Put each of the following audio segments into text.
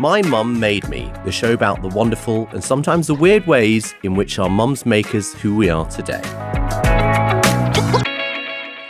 My Mum Made Me, the show about the wonderful and sometimes the weird ways in which our mums make us who we are today.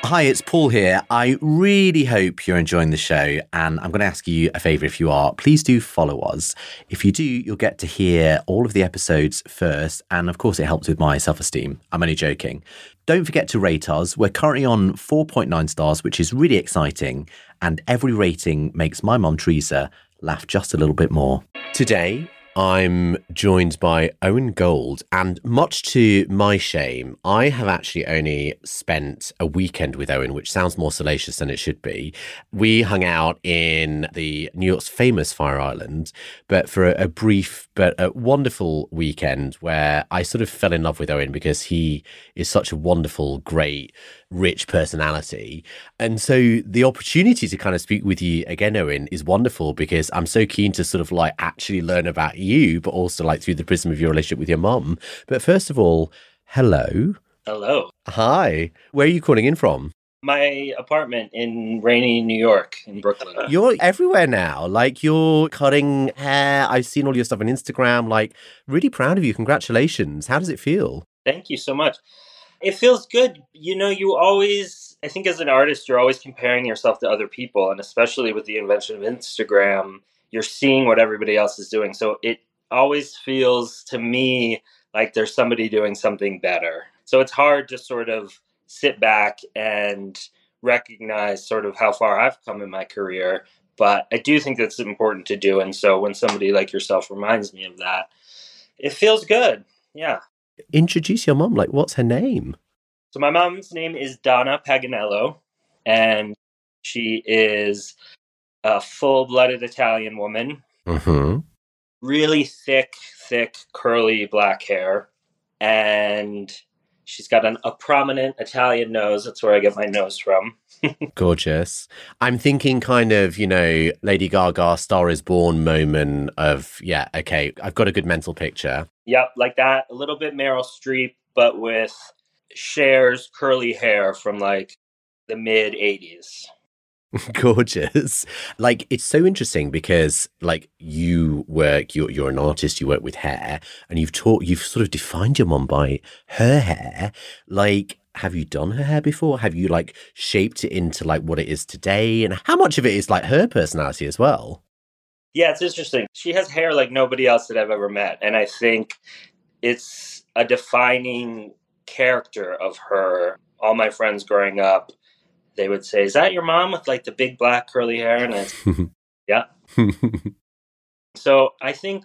Hi, it's Paul here. I really hope you're enjoying the show, and I'm going to ask you a favour if you are. Please do follow us. If you do, you'll get to hear all of the episodes first, and of course, it helps with my self esteem. I'm only joking. Don't forget to rate us. We're currently on 4.9 stars, which is really exciting, and every rating makes my mum, Teresa, laugh just a little bit more. Today, I'm joined by Owen Gould, and much to my shame, I have actually only spent a weekend with Owen, which sounds more salacious than it should be. We hung out in the New York's famous Fire Island, but for a, a brief but a wonderful weekend where I sort of fell in love with Owen because he is such a wonderful, great, rich personality. And so the opportunity to kind of speak with you again, Owen, is wonderful because I'm so keen to sort of like actually learn about you, but also like through the prism of your relationship with your mum. But first of all, hello. Hello. Hi. Where are you calling in from? My apartment in rainy New York in Brooklyn. You're everywhere now. Like you're cutting hair. I've seen all your stuff on Instagram. Like, really proud of you. Congratulations. How does it feel? Thank you so much. It feels good. You know, you always, I think as an artist, you're always comparing yourself to other people. And especially with the invention of Instagram, you're seeing what everybody else is doing. So it always feels to me like there's somebody doing something better. So it's hard to sort of sit back and recognize sort of how far I've come in my career. But I do think that's important to do. And so when somebody like yourself reminds me of that, it feels good. Yeah. Introduce your mom. Like, what's her name? So my mom's name is Donna Paganello, and she is a full-blooded Italian woman. Mm-hmm. Really thick, thick, curly black hair, and she's got an, a prominent Italian nose. That's where I get my nose from. Gorgeous. I'm thinking kind of, you know, Lady Gaga Star is Born moment of, yeah, okay, I've got a good mental picture. Yep, like that. A little bit Meryl Streep, but with Cher's curly hair from like the mid 80s. Gorgeous. Like it's so interesting because like you work you're you're an artist, you work with hair and you've taught you've sort of defined your mom by her hair. Like have you done her hair before? Have you like shaped it into like what it is today? And how much of it is like her personality as well? Yeah, it's interesting. She has hair like nobody else that I've ever met. And I think it's a defining character of her. All my friends growing up, they would say, Is that your mom with like the big black curly hair? And it's, yeah. so I think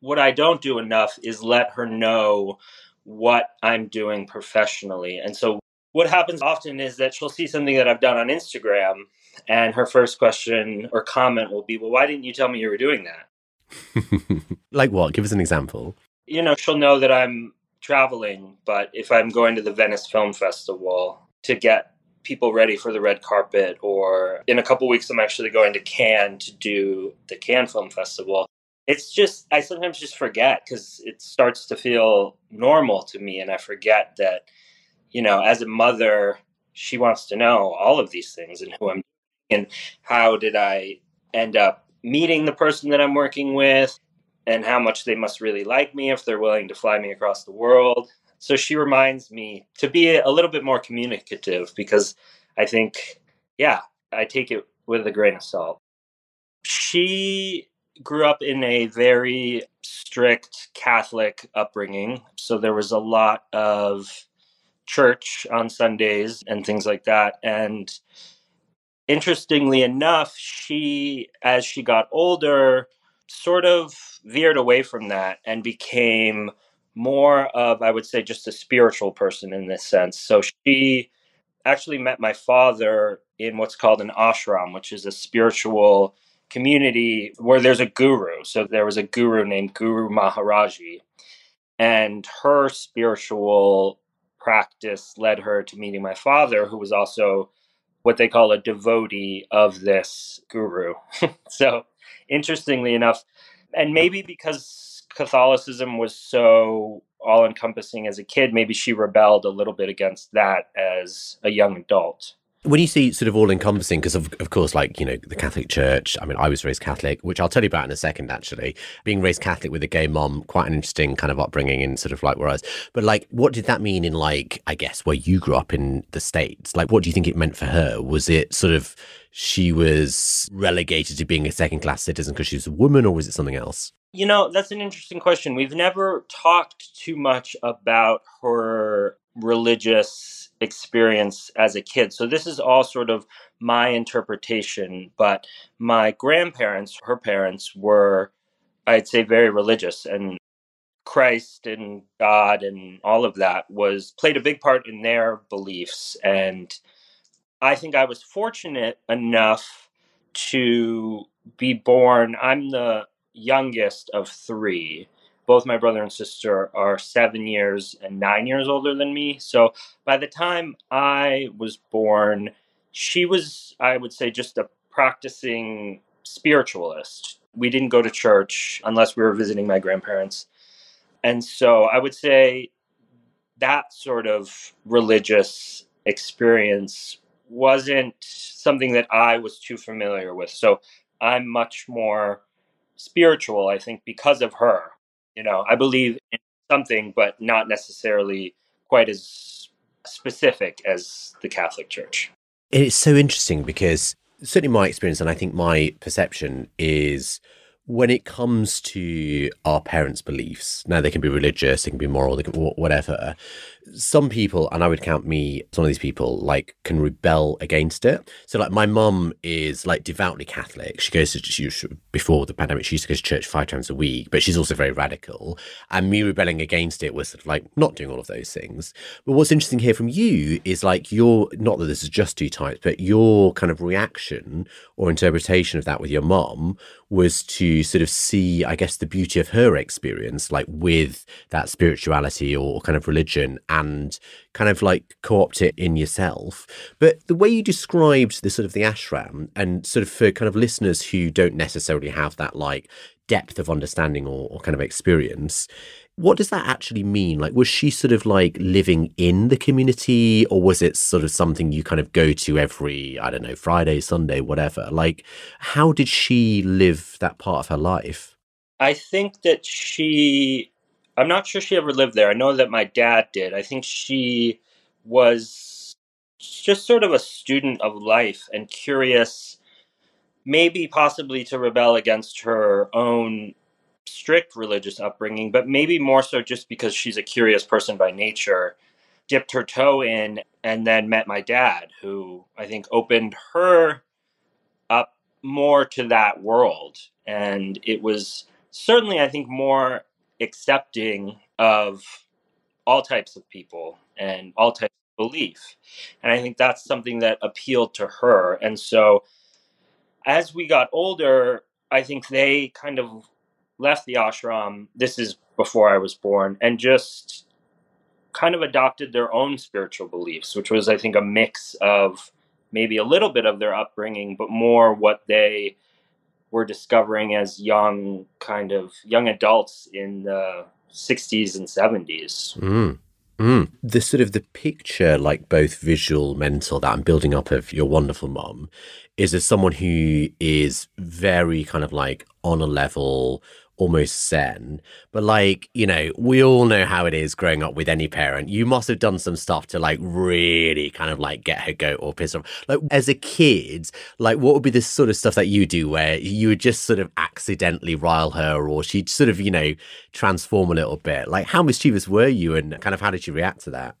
what I don't do enough is let her know what I'm doing professionally. And so what happens often is that she'll see something that I've done on Instagram and her first question or comment will be, Well, why didn't you tell me you were doing that? like what? Give us an example. You know, she'll know that I'm traveling, but if I'm going to the Venice Film Festival to get people ready for the red carpet, or in a couple weeks, I'm actually going to Cannes to do the Cannes Film Festival. It's just, I sometimes just forget because it starts to feel normal to me, and I forget that, you know, as a mother, she wants to know all of these things and who I'm and how did I end up meeting the person that I'm working with and how much they must really like me if they're willing to fly me across the world. So she reminds me to be a little bit more communicative because I think, yeah, I take it with a grain of salt. She grew up in a very strict Catholic upbringing. So there was a lot of church on Sundays and things like that. And interestingly enough, she, as she got older, sort of veered away from that and became more of, I would say, just a spiritual person in this sense. So she actually met my father in what's called an ashram, which is a spiritual community where there's a guru. So there was a guru named Guru Maharaji, and her spiritual practice led her to meeting my father, who was also what they call a devotee of this guru. so interestingly enough, and maybe because Catholicism was so all encompassing as a kid, maybe she rebelled a little bit against that as a young adult. When you see sort of all encompassing, because of, of course, like, you know, the Catholic Church, I mean, I was raised Catholic, which I'll tell you about in a second, actually. Being raised Catholic with a gay mom, quite an interesting kind of upbringing in sort of like where I was. But like, what did that mean in like, I guess, where you grew up in the States? Like, what do you think it meant for her? Was it sort of she was relegated to being a second class citizen because she was a woman, or was it something else? You know, that's an interesting question. We've never talked too much about her religious experience as a kid. So this is all sort of my interpretation. But my grandparents, her parents, were, I'd say, very religious. And Christ and God and all of that was played a big part in their beliefs. And I think I was fortunate enough to be born. I'm the youngest of three. Both my brother and sister are seven years and nine years older than me. So by the time I was born, she was, I would say, just a practicing spiritualist. We didn't go to church unless we were visiting my grandparents. And so I would say that sort of religious experience wasn't something that I was too familiar with. So I'm much more spiritual, I think, because of her. You know, I believe in something, but not necessarily quite as specific as the Catholic Church. It's so interesting because certainly my experience, and I think my perception is when it comes to our parents' beliefs, now they can be religious, they can be moral, they can whatever some people, and I would count me as one of these people, like can rebel against it. So, like, my mum is like devoutly Catholic. She goes to she, before the pandemic. She used to go to church five times a week, but she's also very radical. And me rebelling against it was sort of like not doing all of those things. But what's interesting here from you is like your not that this is just two types, but your kind of reaction or interpretation of that with your mum was to sort of see, I guess, the beauty of her experience, like with that spirituality or kind of religion and kind of like co-opt it in yourself. But the way you described the sort of the ashram and sort of for kind of listeners who don't necessarily have that like depth of understanding or, or kind of experience, what does that actually mean? Like, was she sort of like living in the community, or was it sort of something you kind of go to every, I don't know, Friday, Sunday, whatever? Like, how did she live that part of her life? I think that she I'm not sure she ever lived there. I know that my dad did. I think she was just sort of a student of life and curious, maybe possibly to rebel against her own strict religious upbringing, but maybe more so just because she's a curious person by nature. Dipped her toe in and then met my dad, who I think opened her up more to that world. And it was certainly, I think, more accepting of all types of people and all types of belief. And I think that's something that appealed to her. And so as we got older, I think they kind of left the ashram. This is before I was born, and just kind of adopted their own spiritual beliefs, which was, I think, a mix of maybe a little bit of their upbringing, but more what they we're discovering as young kind of young adults in the 60s and 70s. Mm. Mm. The sort of the picture, like both visual, mental, that I'm building up of your wonderful mom, is as someone who is very kind of like on a level almost zen. But like, you know, we all know how it is growing up with any parent. You must have done some stuff to like really kind of like get her goat or piss off. Like as a kid, like what would be the sort of stuff that you do where you would just sort of accidentally rile her or she'd sort of, you know, transform a little bit? Like how mischievous were you and kind of how did you react to that?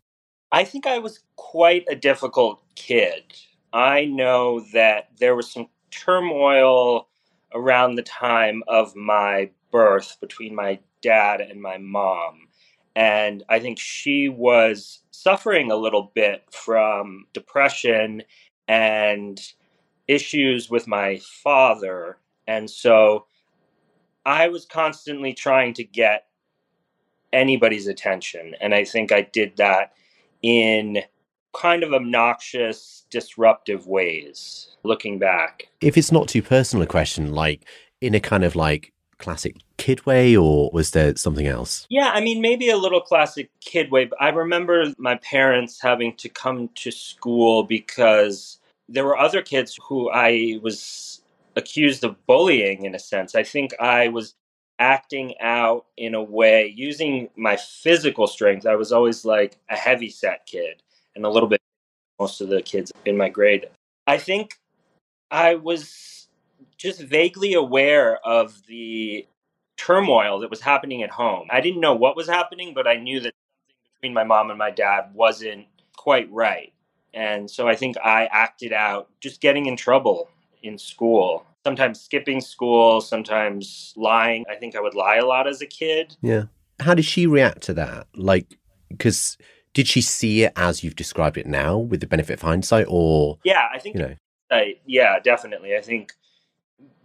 I think I was quite a difficult kid. I know that there was some turmoil around the time of my birth between my dad and my mom. And I think she was suffering a little bit from depression and issues with my father. And so I was constantly trying to get anybody's attention. And I think I did that in kind of obnoxious, disruptive ways looking back. If it's not too personal a question, like in a kind of like classic kid way or was there something else? Yeah, I mean, maybe a little classic kid way. But I remember my parents having to come to school because there were other kids who I was accused of bullying in a sense. I think I was acting out in a way using my physical strength. I was always like a heavy set kid and a little bit most of the kids in my grade. I think I was just vaguely aware of the turmoil that was happening at home. I didn't know what was happening, but I knew that something between my mom and my dad wasn't quite right. And so I think I acted out just getting in trouble in school. Sometimes skipping school, sometimes lying. I think I would lie a lot as a kid. Yeah. How did she react to that? Like, because did she see it as you've described it now with the benefit of hindsight or? Yeah, I think, you know. I, yeah, definitely. I think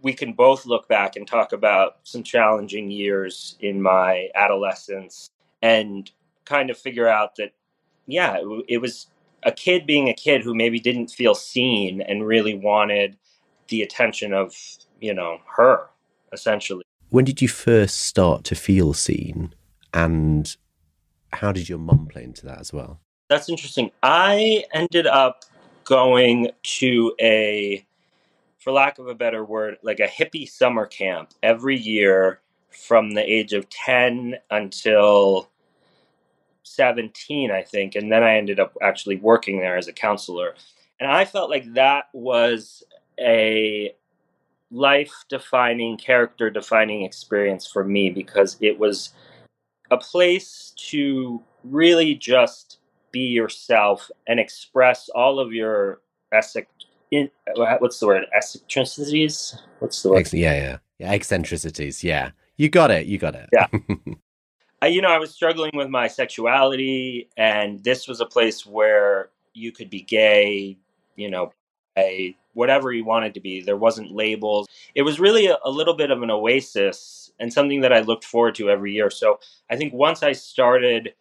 we can both look back and talk about some challenging years in my adolescence and kind of figure out that, yeah, it, it was a kid being a kid who maybe didn't feel seen and really wanted the attention of, you know, her, essentially. When did you first start to feel seen? And how did your mum play into that as well? That's interesting. I ended up going to a, for lack of a better word, like a hippie summer camp every year from the age of 10 until 17, I think. And then I ended up actually working there as a counselor. And I felt like that was a life defining, character defining experience for me because it was a place to really just be yourself and express all of your eccentric, uh, what's the word? Eccentricities? What's the word? Yeah yeah. Yeah eccentricities yeah. You got it you got it. Yeah. I, you know, I was struggling with my sexuality, and this was a place where you could be gay, you know, a whatever you wanted to be. There wasn't labels. It was really a, a little bit of an oasis and something that I looked forward to every year. So I think once I started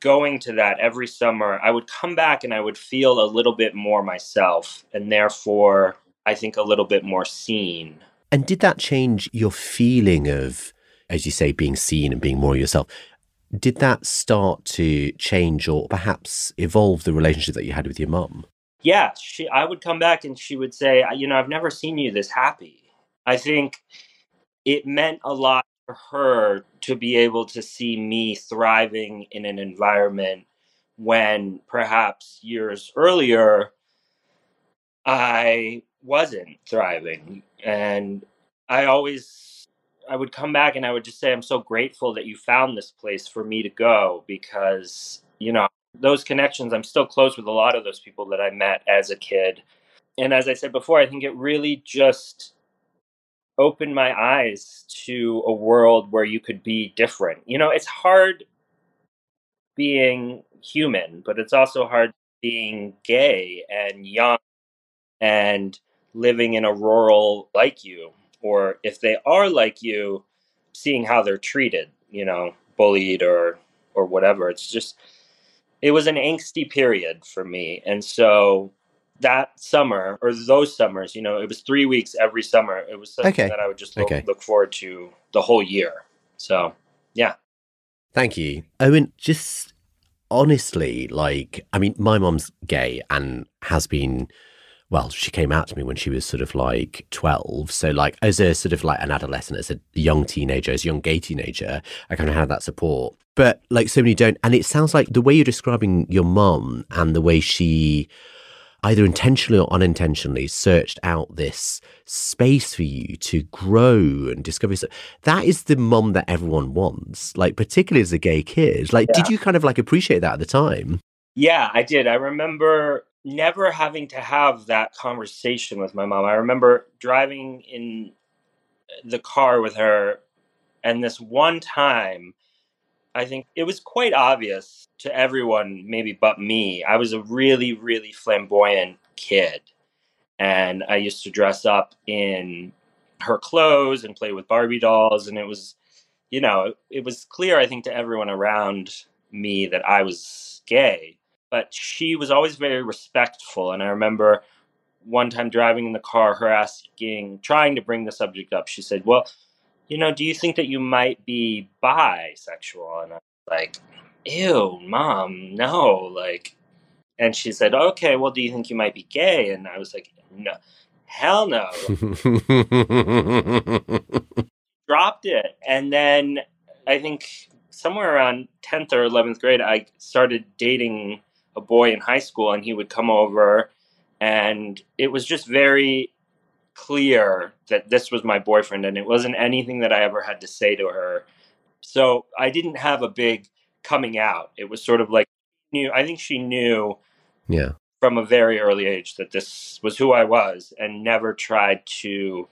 going to that every summer, I would come back and I would feel a little bit more myself, and therefore, I think a little bit more seen. And did that change your feeling of as you say, being seen and being more yourself. Did that start to change or perhaps evolve the relationship that you had with your mum? Yeah, she. I would come back and she would say, "You know, I've never seen you this happy." I think it meant a lot her to be able to see me thriving in an environment when perhaps years earlier I wasn't thriving. And I always I would come back and I would just say, I'm so grateful that you found this place for me to go because, you know, those connections, I'm still close with a lot of those people that I met as a kid. And as I said before, I think it really just opened my eyes to a world where you could be different. You know, it's hard being human, but it's also hard being gay and young and living in a rural like you or if they are like you, seeing how they're treated, you know, bullied or or whatever. It's just it was an angsty period for me. And so that summer or those summers, you know, it was three weeks every summer. It was something okay. that I would just look, okay. look forward to the whole year. So, yeah. Thank you. Owen, just honestly, like, I mean, my mom's gay and has been well, she came out to me when she was sort of like 12. So, like, as a sort of like an adolescent, as a young teenager, as a young gay teenager, I kind of had that support. But like so many don't. And it sounds like the way you're describing your mom and the way she either intentionally or unintentionally searched out this space for you to grow and discover yourself. That is the mum that everyone wants, like, particularly as a gay kid. Like, yeah. did you kind of like appreciate that at the time? Yeah, I did. I remember never having to have that conversation with my mom. I remember driving in the car with her, and this one time, I think it was quite obvious to everyone, maybe but me. I was a really, really flamboyant kid. And I used to dress up in her clothes and play with Barbie dolls. And it was, you know, it was clear, I think, to everyone around me that I was gay but she was always very respectful. And I remember one time driving in the car, her asking, trying to bring the subject up. She said, Well, you know, do you think that you might be bisexual? And I was like, Ew, mom, no. Like, And she said, Okay, well, do you think you might be gay? And I was like, No, hell no. Dropped it. And then I think somewhere around 10th or 11th grade, I started dating a boy in high school, and he would come over. And it was just very clear that this was my boyfriend, and it wasn't anything that I ever had to say to her. So I didn't have a big coming out. It was sort of like knew. I think she knew. Yeah. From a very early age, that this was who I was, and never tried to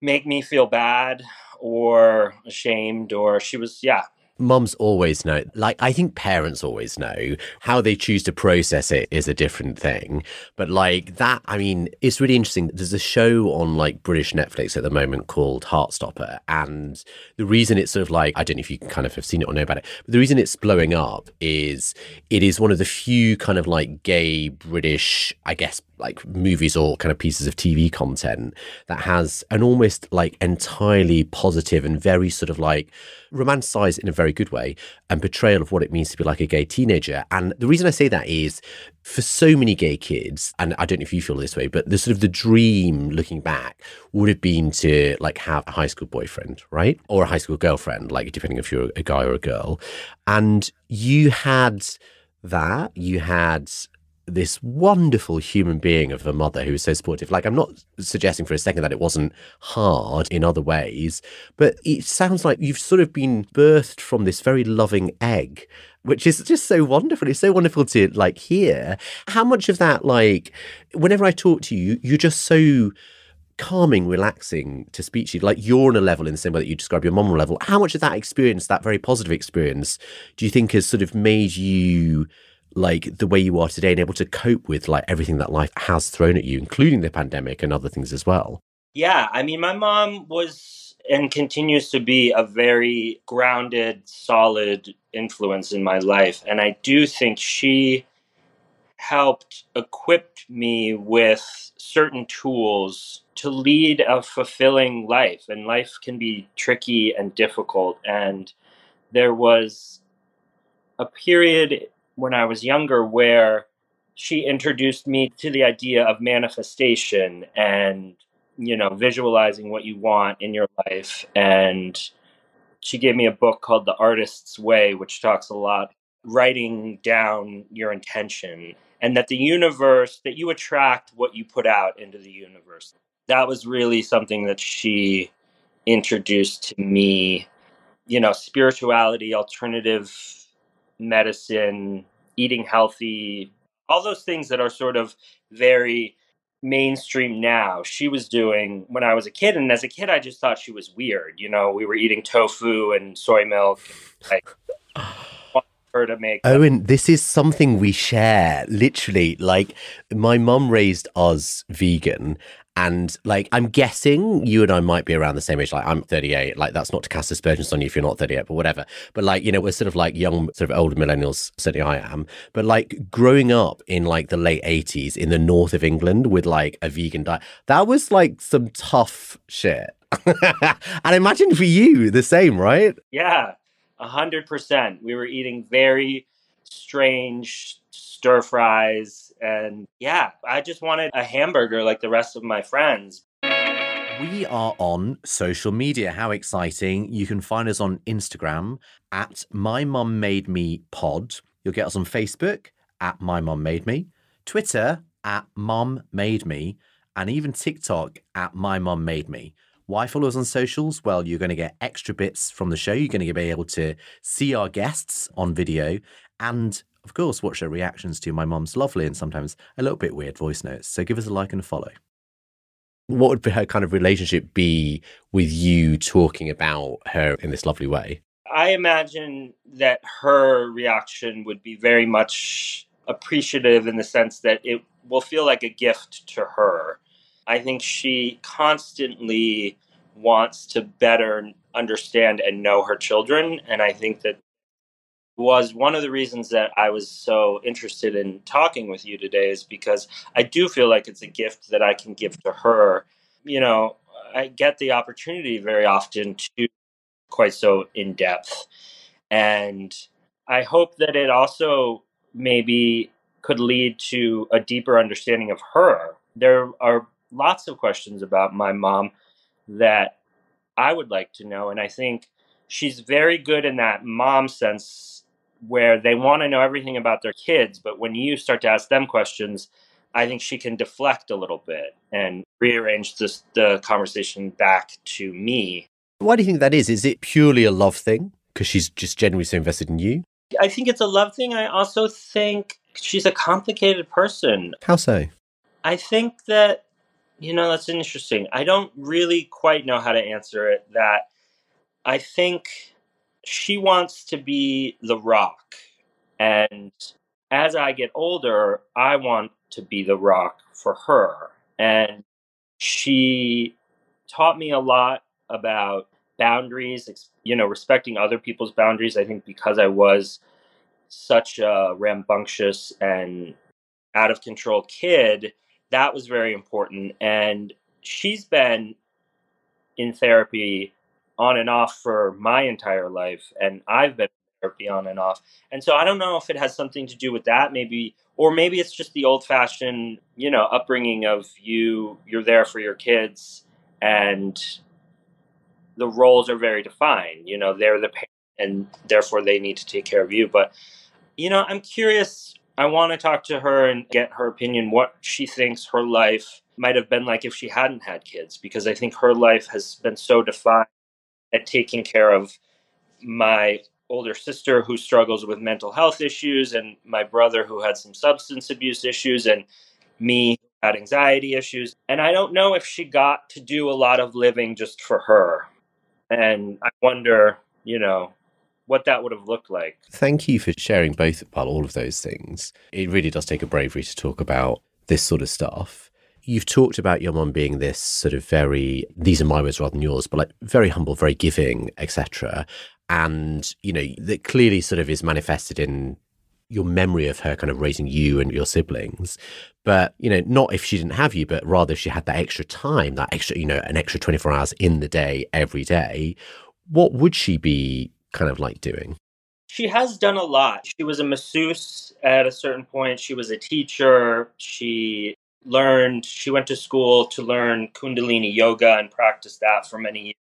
make me feel bad or ashamed. Or she was, yeah, Mums always know. Like, I think parents always know. How they choose to process it is a different thing. But, like, that, I mean, it's really interesting. There's a show on, like, British Netflix at the moment called Heartstopper. And the reason it's sort of like, I don't know if you kind of have seen it or know about it, but the reason it's blowing up is it is one of the few kind of like gay British, I guess, like movies or kind of pieces of TV content that has an almost like entirely positive and very sort of like romanticized in a very good way and portrayal of what it means to be like a gay teenager. And the reason I say that is for so many gay kids, and I don't know if you feel this way, but the sort of the dream looking back would have been to like have a high school boyfriend, right? Or a high school girlfriend, like depending if you're a guy or a girl. And you had that, you had this wonderful human being of a mother who was so supportive. Like, I'm not suggesting for a second that it wasn't hard in other ways, but it sounds like you've sort of been birthed from this very loving egg, which is just so wonderful. It's so wonderful to like hear. How much of that, like, whenever I talk to you, you're just so calming, relaxing to speak to you. Like you're on a level in the same way that you describe your mom level. How much of that experience, that very positive experience, do you think has sort of made you like the way you are today and able to cope with like everything that life has thrown at you, including the pandemic and other things as well? Yeah, I mean, my mom was and continues to be a very grounded, solid influence in my life. And I do think she helped equip me with certain tools to lead a fulfilling life. And life can be tricky and difficult. And there was a period when I was younger where she introduced me to the idea of manifestation and you know visualizing what you want in your life. And she gave me a book called the artist's way which talks a lot writing down your intention and that the universe that you attract what you put out into the universe. That was really something that she introduced to me. You know spirituality alternative medicine, eating healthy, all those things that are sort of very mainstream now. She was doing when I was a kid, and as a kid, I just thought she was weird. You know, we were eating tofu and soy milk. like, her to make. Owen, this is something we share. Literally, like my mum raised us vegan, and like, I'm guessing you and I might be around the same age. Like, I'm 38. Like, that's not to cast aspersions on you if you're not 38, but whatever. But like, you know, we're sort of like young, sort of older millennials. Certainly I am. But like, growing up in like the late 80s in the north of England with like a vegan diet, that was like some tough shit. and imagine for you the same, right? Yeah, a hundred percent. We were eating very strange stir fries. And yeah, I just wanted a hamburger like the rest of my friends. We are on social media. How exciting. You can find us on Instagram at My Mum Made Me Pod. You'll get us on Facebook at My Mum Made Me, Twitter at Mum Made Me, and even TikTok at My Mum Made Me. Why follow us on socials? Well, you're going to get extra bits from the show. You're going to be able to see our guests on video and of course, watch their reactions to my mum's lovely and sometimes a little bit weird voice notes. So give us a like and a follow. What would her kind of relationship be with you talking about her in this lovely way? I imagine that her reaction would be very much appreciative in the sense that it will feel like a gift to her. I think she constantly wants to better understand and know her children. And I think that was one of the reasons that I was so interested in talking with you today is because I do feel like it's a gift that I can give to her. You know, I get the opportunity very often to quite so in depth. And I hope that it also maybe could lead to a deeper understanding of her. There are lots of questions about my mom that I would like to know. And I think she's very good in that mom sense where they want to know everything about their kids. But when you start to ask them questions, I think she can deflect a little bit and rearrange this, the conversation back to me. Why do you think that is? Is it purely a love thing? Because she's just genuinely so invested in you? I think it's a love thing. I also think she's a complicated person. How so? I think that, you know, that's interesting. I don't really quite know how to answer it. That I think she wants to be the rock. And as I get older, I want to be the rock for her. And she taught me a lot about boundaries, you know, respecting other people's boundaries. I think because I was such a rambunctious and out of control kid, that was very important. And she's been in therapy on and off for my entire life, and I've been therapy on and off. And so I don't know if it has something to do with that, maybe, or maybe it's just the old fashioned, you know, upbringing of you, you're there for your kids, and the roles are very defined. You know, they're the parent, and therefore they need to take care of you. But, you know, I'm curious. I want to talk to her and get her opinion, what she thinks her life might have been like if she hadn't had kids, because I think her life has been so defined at taking care of my older sister who struggles with mental health issues and my brother who had some substance abuse issues and me had anxiety issues. And i don't know if she got to do a lot of living just for her. And i wonder you know what that would have looked like. Thank you for sharing both about all of those things. It really does take a bravery to talk about this sort of stuff you've talked about your mom being this sort of very these are my words rather than yours but like very humble very giving etc and you know that clearly sort of is manifested in your memory of her kind of raising you and your siblings. But you know not if she didn't have you but rather if she had that extra time that extra you know an extra 24 hours in the day every day what would she be kind of like doing? She has done a lot. She was a masseuse at a certain point. She was a teacher. She learned she went to school to learn kundalini yoga and practiced that for many years.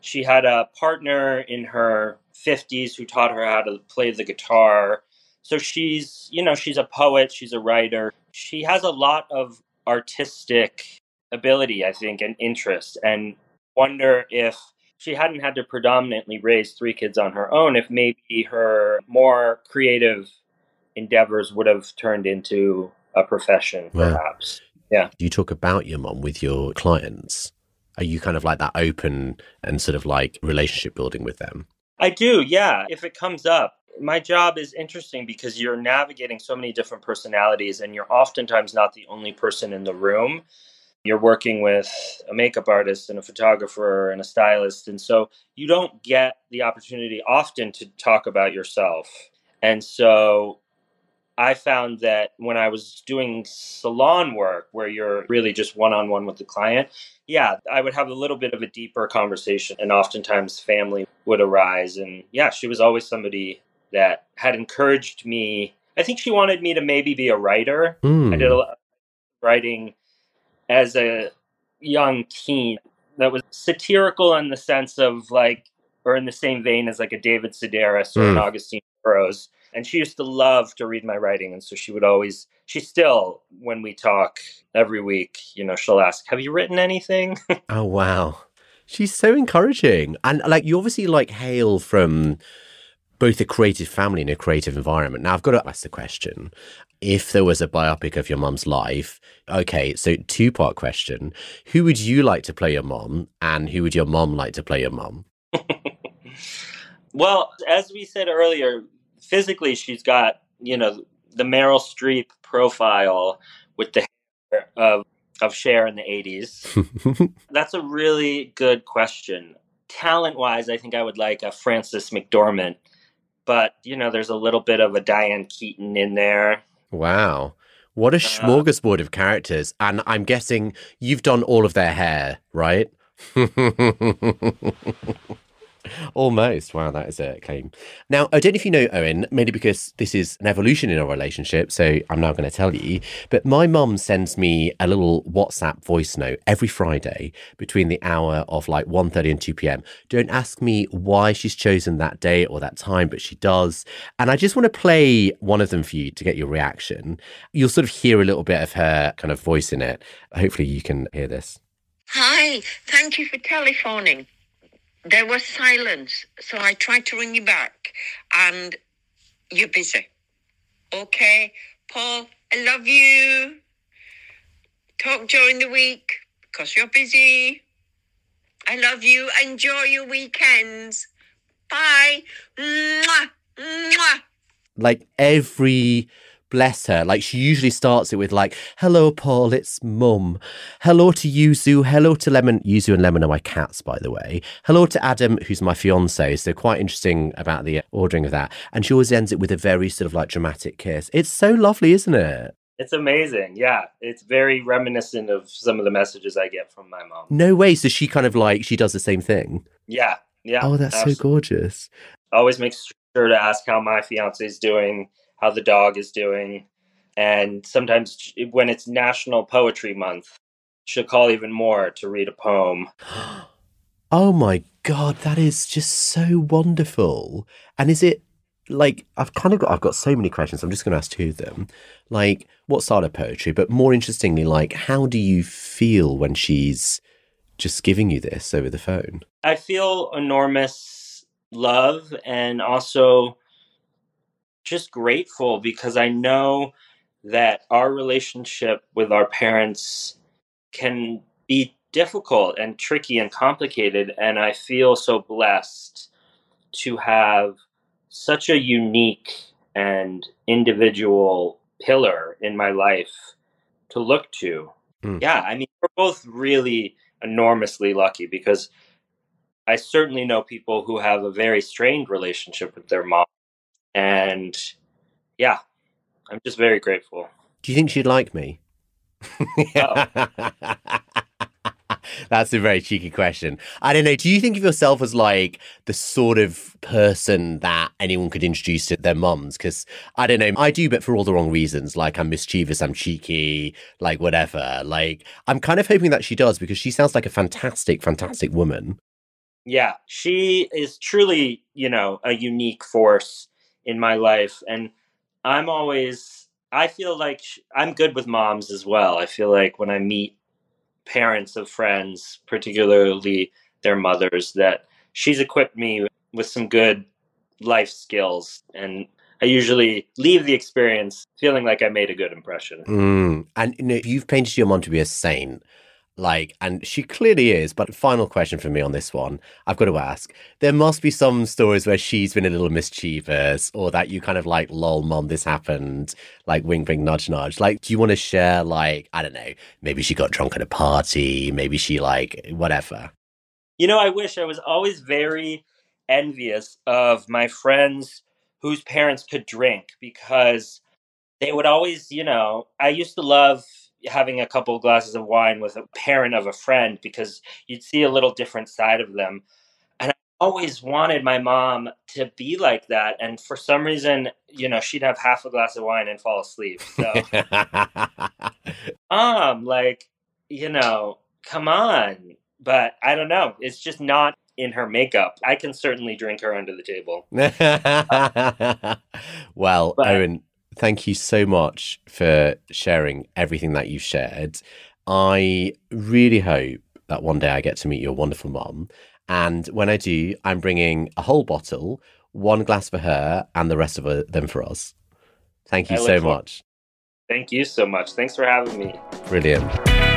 She had a partner in her 50s who taught her how to play the guitar. So she's you know she's a poet she's a writer. She has a lot of artistic ability i think and interest and wonder if she hadn't had to predominantly raise three kids on her own if maybe her more creative endeavors would have turned into a profession, perhaps. Yeah. You talk about your mom with your clients. Are you kind of like that open and sort of like relationship building with them? I do, yeah. If it comes up, my job is interesting because you're navigating so many different personalities and you're oftentimes not the only person in the room. You're working with a makeup artist and a photographer and a stylist. And so you don't get the opportunity often to talk about yourself. And so I found that when I was doing salon work where you're really just one on one with the client, yeah, I would have a little bit of a deeper conversation. And oftentimes family would arise. And yeah, she was always somebody that had encouraged me. I think she wanted me to maybe be a writer. Mm. I did a lot of writing as a young teen that was satirical in the sense of like, or in the same vein as like a David Sedaris or mm. an Augusten Burroughs and she used to love to read my writing and so she would always she still when we talk every week you know she'll ask have you written anything? Oh wow. She's so encouraging and like you obviously like hail from both a creative family and a creative environment. Now i've got to ask the question if there was a biopic of your mum's life okay so two part question who would you like to play your mom and who would your mom like to play your mom well as we said earlier physically, she's got you know the Meryl Streep profile with the hair of of Cher in the eighties. That's a really good question. Talent wise, I think I would like a Frances McDormand, but you know, there's a little bit of a Diane Keaton in there. Wow. What a uh, smorgasbord of characters. And I'm guessing you've done all of their hair, right? Almost. Wow, that is a claim. Now, I don't know if you know, Owen, mainly because this is an evolution in our relationship, so I'm now going to tell you. But my mum sends me a little WhatsApp voice note every Friday between the hour of like 1.30 and 2 p.m. Don't ask me why she's chosen that day or that time, but she does. And I just want to play one of them for you to get your reaction. You'll sort of hear a little bit of her kind of voice in it. Hopefully you can hear this. Hi, thank you for telephoning. There was silence, so I tried to ring you back, and you're busy. Okay, Paul, I love you. Talk during the week because you're busy. I love you. Enjoy your weekends. Bye. Mwah, mwah. Like every bless her. Like she usually starts it with like, "Hello, Paul, it's Mum. Hello to Yuzu. Hello to Lemon. Yuzu and Lemon are my cats, by the way. Hello to Adam, who's my fiance. So quite interesting about the ordering of that. And she always ends it with a very sort of like dramatic kiss. It's so lovely, isn't it? It's amazing. Yeah. It's very reminiscent of some of the messages I get from my mom. No way. So she kind of like she does the same thing. Yeah. Yeah. Oh, that's absolutely. so gorgeous. Always make sure to ask how my fiance is doing, how the dog is doing. And sometimes when it's National Poetry Month, she'll call even more to read a poem. Oh my god, that is just so wonderful. And is it like I've kind of got I've got so many questions. I'm just going to ask two of them. Like what side of poetry, but more interestingly, like how do you feel when she's just giving you this over the phone? I feel enormous love and also just grateful because I know that our relationship with our parents can be difficult and tricky and complicated. And I feel so blessed to have such a unique and individual pillar in my life to look to. Mm. Yeah, I mean, we're both really enormously lucky because I certainly know people who have a very strained relationship with their mom. And yeah, I'm just very grateful. Do you think she'd like me? That's a very cheeky question. I don't know. Do you think of yourself as like the sort of person that anyone could introduce to their mums? Because I don't know. I do, but for all the wrong reasons. Like I'm mischievous, I'm cheeky, like whatever. Like I'm kind of hoping that she does because she sounds like a fantastic, fantastic woman. Yeah, she is truly, you know, a unique force in my life. And I'm always, I feel like I'm good with moms as well. I feel like when I meet parents of friends, particularly their mothers, that she's equipped me with some good life skills. And I usually leave the experience feeling like I made a good impression. Mm. And you know, you've painted your mom to be a saint. Like, and she clearly is. But final question for me on this one, I've got to ask: there must be some stories where she's been a little mischievous, or that you kind of like, "Lol, mom, this happened." Like, wink, wink, nudge, nudge. Like, do you want to share? Like, I don't know, maybe she got drunk at a party, maybe she like whatever. You know, I wish I was always very envious of my friends whose parents could drink because they would always, you know, I used to love having a couple of glasses of wine with a parent of a friend because you'd see a little different side of them. And I always wanted my mom to be like that. And for some reason, you know, she'd have half a glass of wine and fall asleep. So, um, like, you know, come on. But I don't know. It's just not in her makeup. I can certainly drink her under the table. well, But- Owen, thank you so much for sharing everything that you've shared. I really hope that one day I get to meet your wonderful mom. And when I do, I'm bringing a whole bottle, one glass for her, and the rest of uh, them for us. Thank you I so much. Thank you so much. Thanks for having me. Brilliant.